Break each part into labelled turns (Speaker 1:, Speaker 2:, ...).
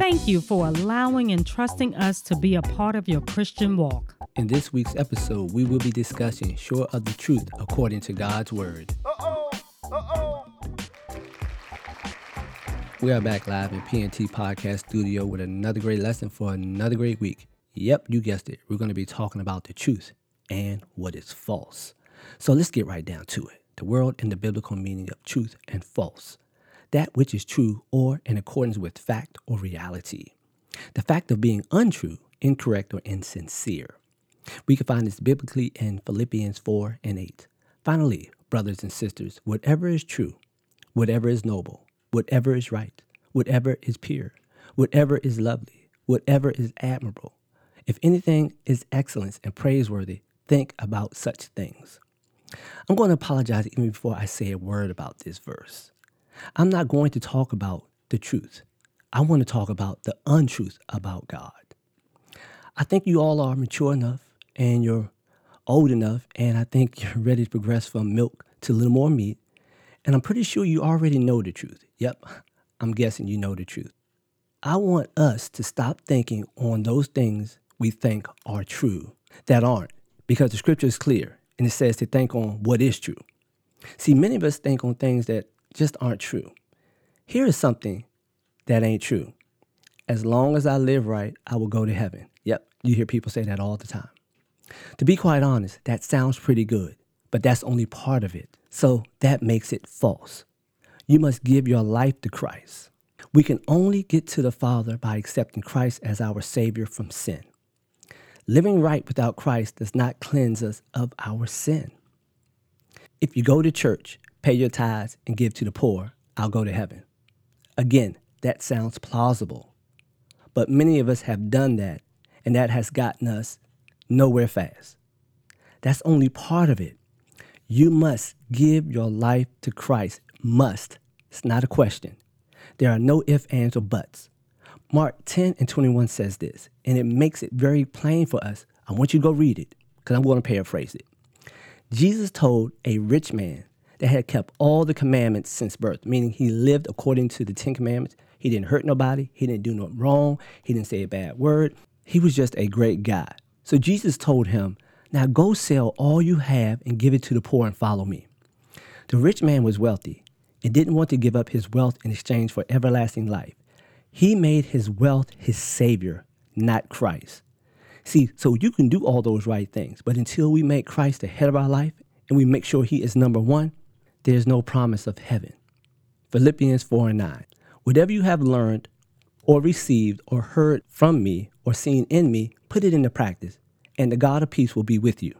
Speaker 1: Thank you for allowing and trusting us to be a part of your Christian walk.
Speaker 2: In this week's episode, we will be discussing Sure of the Truth according to God's Word. Uh-oh. Uh-oh. We are back live in PNT Podcast Studio with another great lesson for another great week. Yep, you guessed it. We're going to be talking about the truth and what is false. So let's get right down to it. The world and the biblical meaning of truth and false. That which is true or in accordance with fact or reality. The fact of being untrue, incorrect, or insincere. We can find this biblically in Philippians 4 and 8. Finally, brothers and sisters, whatever is true, whatever is noble, whatever is right, whatever is pure, whatever is lovely, whatever is admirable, if anything is excellence and praiseworthy, think about such things. I'm going to apologize even before I say a word about this verse. I'm not going to talk about the truth. I want to talk about the untruth about God. I think you all are mature enough and you're old enough, and I think you're ready to progress from milk to a little more meat. And I'm pretty sure you already know the truth. Yep, I'm guessing you know the truth. I want us to stop thinking on those things we think are true that aren't, because the scripture is clear and it says to think on what is true. See, many of us think on things that just aren't true. Here is something that ain't true. As long as I live right, I will go to heaven. Yep, you hear people say that all the time. To be quite honest, that sounds pretty good, but that's only part of it. So that makes it false. You must give your life to Christ. We can only get to the Father by accepting Christ as our Savior from sin. Living right without Christ does not cleanse us of our sin. If you go to church, pay your tithes, and give to the poor, I'll go to heaven. Again, that sounds plausible. But many of us have done that, and that has gotten us nowhere fast. That's only part of it. You must give your life to Christ. Must. It's not a question. There are no ifs, ands, or buts. Mark 10 and 21 says this, and it makes it very plain for us. I want you to go read it because I'm going to paraphrase it. Jesus told a rich man that had kept all the commandments since birth, meaning he lived according to the Ten Commandments. He didn't hurt nobody, he didn't do no wrong, he didn't say a bad word. He was just a great guy. So Jesus told him, Now go sell all you have and give it to the poor and follow me. The rich man was wealthy and didn't want to give up his wealth in exchange for everlasting life. He made his wealth his savior, not Christ. See, so you can do all those right things, but until we make Christ the head of our life and we make sure he is number one, there's no promise of heaven. Philippians 4 and 9. Whatever you have learned or received or heard from me or seen in me, put it into practice, and the God of peace will be with you.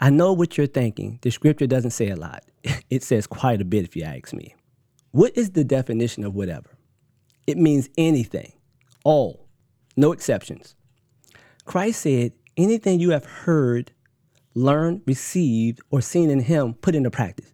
Speaker 2: I know what you're thinking. The scripture doesn't say a lot, it says quite a bit if you ask me. What is the definition of whatever? It means anything, all, no exceptions. Christ said, anything you have heard, learned, received, or seen in Him, put into practice.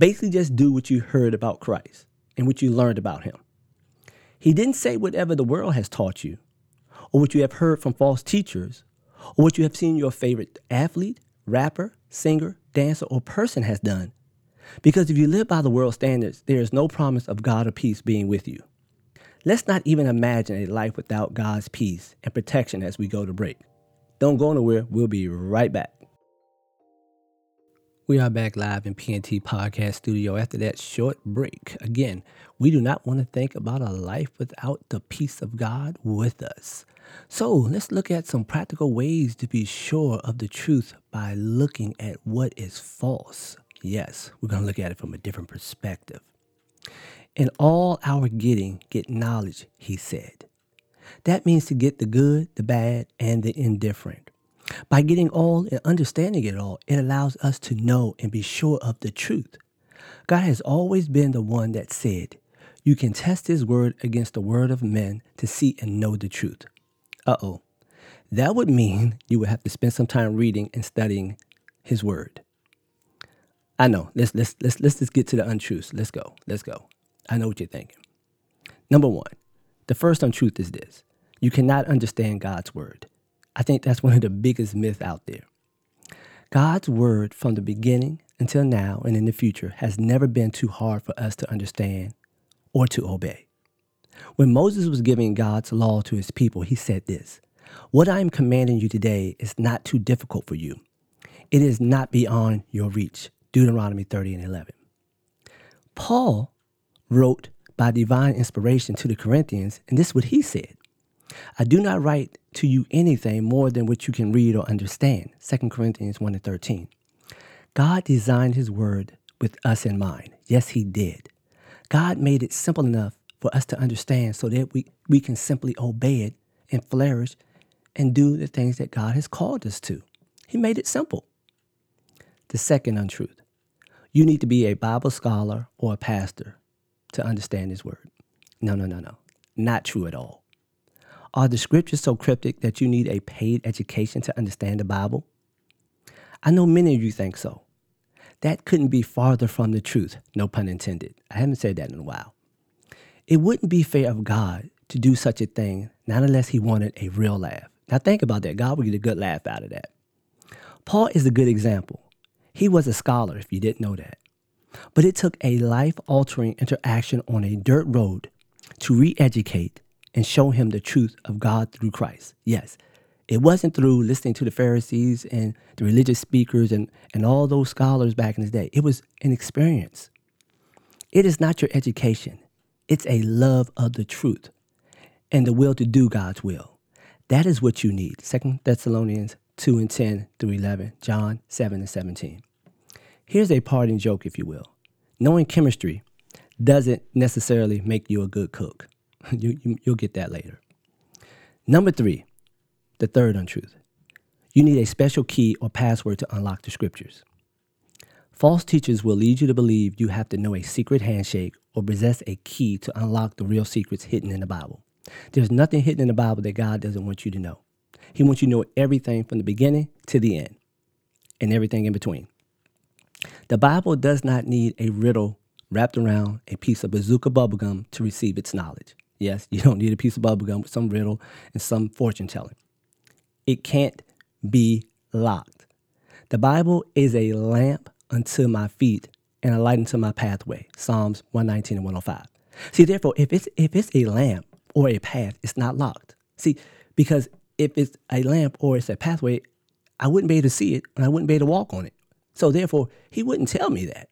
Speaker 2: Basically, just do what you heard about Christ and what you learned about Him. He didn't say whatever the world has taught you, or what you have heard from false teachers, or what you have seen your favorite athlete, rapper, singer, dancer, or person has done. Because if you live by the world standards, there is no promise of God or peace being with you. Let's not even imagine a life without God's peace and protection as we go to break. Don't go anywhere, We'll be right back. We are back live in PNT Podcast Studio after that short break. Again, we do not want to think about a life without the peace of God with us. So let's look at some practical ways to be sure of the truth by looking at what is false. Yes, we're going to look at it from a different perspective. In all our getting, get knowledge, he said. That means to get the good, the bad, and the indifferent. By getting all and understanding it all, it allows us to know and be sure of the truth. God has always been the one that said, You can test his word against the word of men to see and know the truth. Uh oh. That would mean you would have to spend some time reading and studying his word. I know. Let's let's let's let's just get to the untruths. Let's go. Let's go. I know what you're thinking. Number one, the first untruth is this. You cannot understand God's word. I think that's one of the biggest myths out there. God's word from the beginning until now and in the future has never been too hard for us to understand or to obey. When Moses was giving God's law to his people, he said this What I am commanding you today is not too difficult for you. It is not beyond your reach. Deuteronomy 30 and 11. Paul wrote by divine inspiration to the Corinthians, and this is what he said I do not write to you anything more than what you can read or understand. 2 Corinthians 1 and 13. God designed his word with us in mind. Yes, he did. God made it simple enough for us to understand so that we, we can simply obey it and flourish and do the things that God has called us to. He made it simple. The second untruth you need to be a Bible scholar or a pastor to understand His word. No, no, no, no. Not true at all. Are the scriptures so cryptic that you need a paid education to understand the Bible? I know many of you think so. That couldn't be farther from the truth, no pun intended. I haven't said that in a while. It wouldn't be fair of God to do such a thing, not unless he wanted a real laugh. Now think about that. God would get a good laugh out of that. Paul is a good example. He was a scholar, if you didn't know that. But it took a life altering interaction on a dirt road to re educate and show him the truth of God through Christ. Yes, it wasn't through listening to the Pharisees and the religious speakers and, and all those scholars back in the day. It was an experience. It is not your education, it's a love of the truth and the will to do God's will. That is what you need. Second Thessalonians 2 and 10 through 11, John 7 and 17. Here's a parting joke, if you will. Knowing chemistry doesn't necessarily make you a good cook. you, you, you'll get that later. Number three, the third untruth. You need a special key or password to unlock the scriptures. False teachers will lead you to believe you have to know a secret handshake or possess a key to unlock the real secrets hidden in the Bible. There's nothing hidden in the Bible that God doesn't want you to know. He wants you to know everything from the beginning to the end and everything in between. The Bible does not need a riddle wrapped around a piece of bazooka bubblegum to receive its knowledge. Yes, you don't need a piece of bubblegum with some riddle and some fortune telling. It can't be locked. The Bible is a lamp unto my feet and a light unto my pathway. Psalms 119 and 105. See, therefore, if it's if it's a lamp or a path, it's not locked. See, because if it's a lamp or it's a pathway, I wouldn't be able to see it and I wouldn't be able to walk on it. So therefore, he wouldn't tell me that.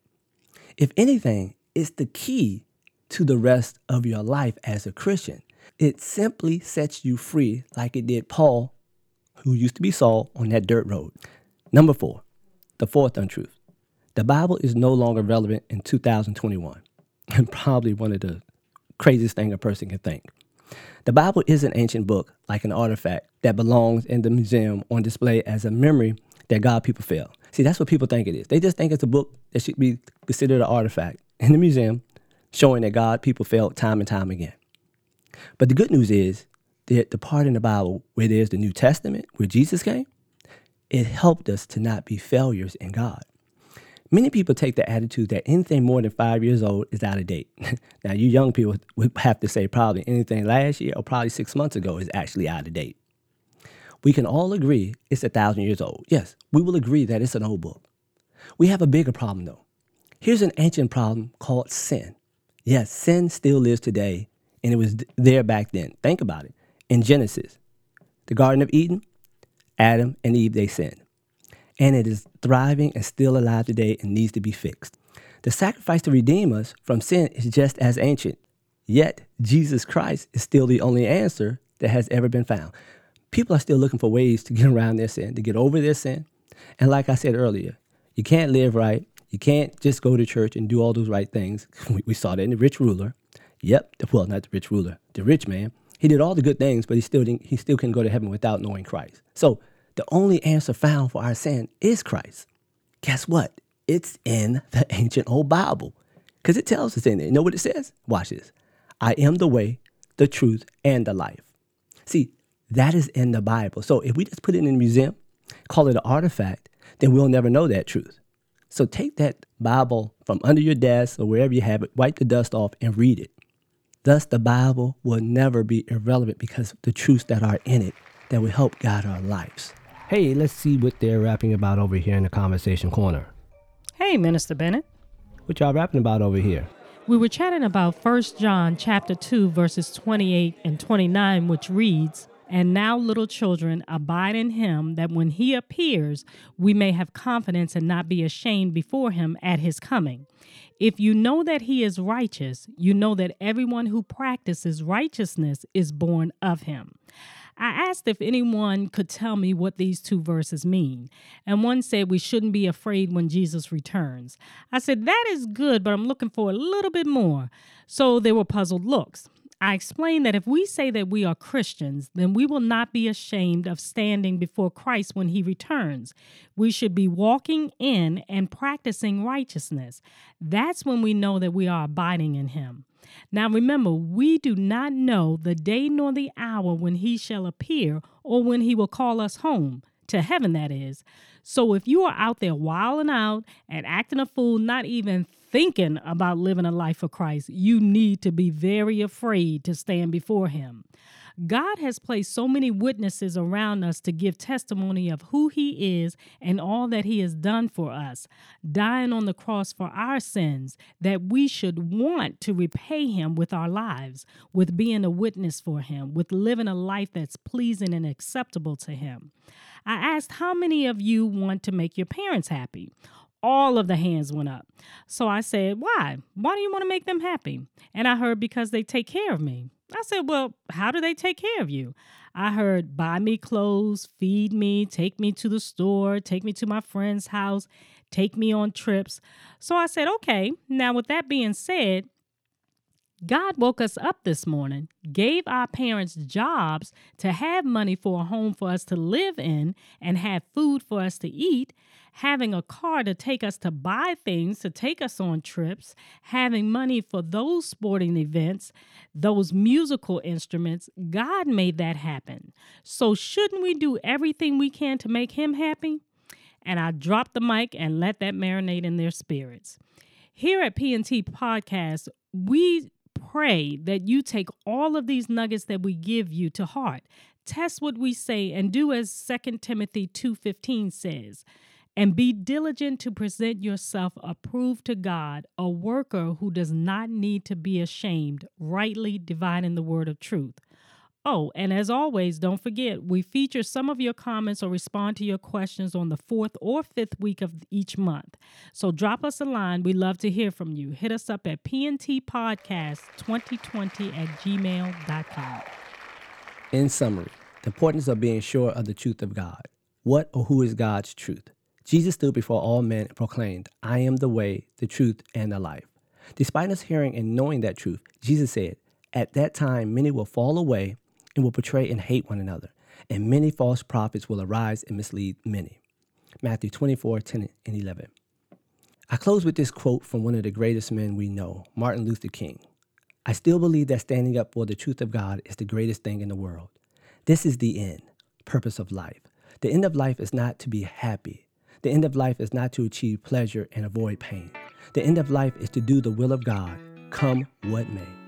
Speaker 2: If anything, it's the key to the rest of your life as a Christian. It simply sets you free like it did Paul, who used to be Saul, on that dirt road. Number four, the fourth untruth. The Bible is no longer relevant in 2021 and probably one of the craziest thing a person can think. The Bible is an ancient book, like an artifact that belongs in the museum on display as a memory that God people failed. See, that's what people think it is. They just think it's a book that should be considered an artifact in the museum, showing that God people failed time and time again. But the good news is that the part in the Bible where there's the New Testament, where Jesus came, it helped us to not be failures in God. Many people take the attitude that anything more than five years old is out of date. now, you young people would have to say probably anything last year or probably six months ago is actually out of date. We can all agree it's a thousand years old. Yes, we will agree that it's an old book. We have a bigger problem though. Here's an ancient problem called sin. Yes, sin still lives today, and it was there back then. Think about it. In Genesis, the Garden of Eden, Adam and Eve, they sinned and it is thriving and still alive today and needs to be fixed. The sacrifice to redeem us from sin is just as ancient, yet Jesus Christ is still the only answer that has ever been found. People are still looking for ways to get around their sin, to get over their sin. And like I said earlier, you can't live right. You can't just go to church and do all those right things. We saw that in the rich ruler. Yep, well, not the rich ruler, the rich man. He did all the good things, but he still didn't, he still couldn't go to heaven without knowing Christ. So the only answer found for our sin is Christ. Guess what? It's in the ancient old Bible. Because it tells us in there. You know what it says? Watch this. I am the way, the truth, and the life. See, that is in the Bible. So if we just put it in a museum, call it an artifact, then we'll never know that truth. So take that Bible from under your desk or wherever you have it, wipe the dust off, and read it. Thus, the Bible will never be irrelevant because of the truths that are in it that will help guide our lives. Hey, let's see what they're rapping about over here in the conversation corner.
Speaker 1: Hey, Minister Bennett.
Speaker 2: What y'all rapping about over here?
Speaker 1: We were chatting about 1 John chapter 2 verses 28 and 29 which reads, "And now little children abide in him that when he appears we may have confidence and not be ashamed before him at his coming." If you know that he is righteous, you know that everyone who practices righteousness is born of him. I asked if anyone could tell me what these two verses mean, and one said we shouldn't be afraid when Jesus returns. I said, That is good, but I'm looking for a little bit more. So there were puzzled looks. I explained that if we say that we are Christians, then we will not be ashamed of standing before Christ when he returns. We should be walking in and practicing righteousness. That's when we know that we are abiding in him. Now remember, we do not know the day nor the hour when he shall appear or when he will call us home, to heaven that is. So if you are out there wilding out and acting a fool, not even thinking about living a life for Christ, you need to be very afraid to stand before Him. God has placed so many witnesses around us to give testimony of who He is and all that He has done for us, dying on the cross for our sins, that we should want to repay Him with our lives, with being a witness for Him, with living a life that's pleasing and acceptable to Him. I asked how many of you want to make your parents happy? All of the hands went up. So I said, Why? Why do you want to make them happy? And I heard, Because they take care of me. I said, Well, how do they take care of you? I heard, Buy me clothes, feed me, take me to the store, take me to my friend's house, take me on trips. So I said, Okay, now with that being said, God woke us up this morning, gave our parents jobs to have money for a home for us to live in and have food for us to eat, having a car to take us to buy things, to take us on trips, having money for those sporting events, those musical instruments. God made that happen. So, shouldn't we do everything we can to make Him happy? And I dropped the mic and let that marinate in their spirits. Here at PNT Podcast, we pray that you take all of these nuggets that we give you to heart. Test what we say and do as 2 Timothy 2:15 says. And be diligent to present yourself approved to God, a worker who does not need to be ashamed, rightly dividing the word of truth. Oh, and as always, don't forget, we feature some of your comments or respond to your questions on the fourth or fifth week of each month. So drop us a line. We love to hear from you. Hit us up at pntpodcast2020 at gmail.com.
Speaker 2: In summary, the importance of being sure of the truth of God. What or who is God's truth? Jesus stood before all men and proclaimed, I am the way, the truth, and the life. Despite us hearing and knowing that truth, Jesus said, At that time, many will fall away and will betray and hate one another, and many false prophets will arise and mislead many. Matthew 24 10 and 11. I close with this quote from one of the greatest men we know, Martin Luther King. I still believe that standing up for the truth of God is the greatest thing in the world. This is the end, purpose of life. The end of life is not to be happy. The end of life is not to achieve pleasure and avoid pain. The end of life is to do the will of God, come what may.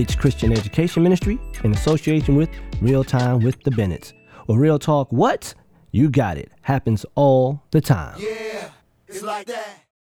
Speaker 2: its Christian Education Ministry in association with Real Time with the Bennetts. Or Real Talk What? You got it. Happens all the time.
Speaker 3: Yeah, it's like that.